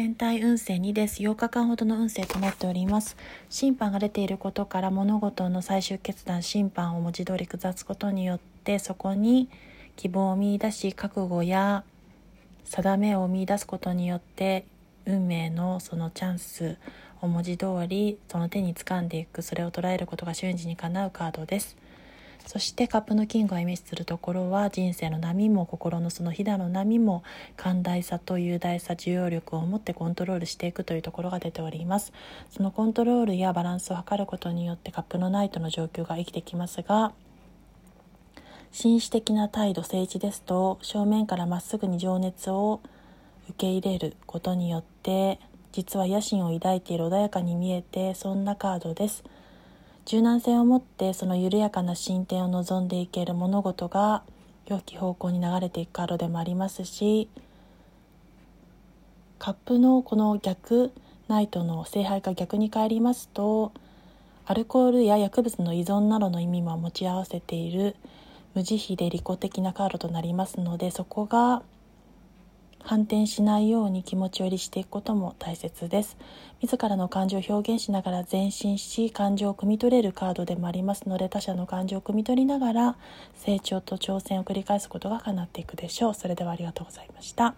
全体運勢2です。8日間ほどの運勢となっております。審判が出ていることから物事の最終決断、審判を文字通り下すことによってそこに希望を見出し、覚悟や定めを見出すことによって運命のそのチャンスを文字通りその手に掴んでいく、それを捉えることが瞬時に叶うカードです。そしてカップのキングがイメージするところは人生の波も心のそのひだの波も寛大さと雄大さ重要力を持ってコントロールしていくというところが出ておりますそのコントロールやバランスを図ることによってカップのナイトの状況が生きてきますが紳士的な態度政治ですと正面からまっすぐに情熱を受け入れることによって実は野心を抱いている穏やかに見えてそんなカードです。柔軟性を持ってその緩やかな進展を望んでいける物事が良き方向に流れていくカードでもありますしカップのこの逆ナイトの聖杯が逆に返りますとアルコールや薬物の依存などの意味も持ち合わせている無慈悲で利己的なカードとなりますのでそこが反転しないように気持ちよりしていくことも大切です。自らの感情を表現しながら前進し感情を汲み取れるカードでもありますので他者の感情を汲み取りながら成長と挑戦を繰り返すことが叶っていくでしょう。それではありがとうございました。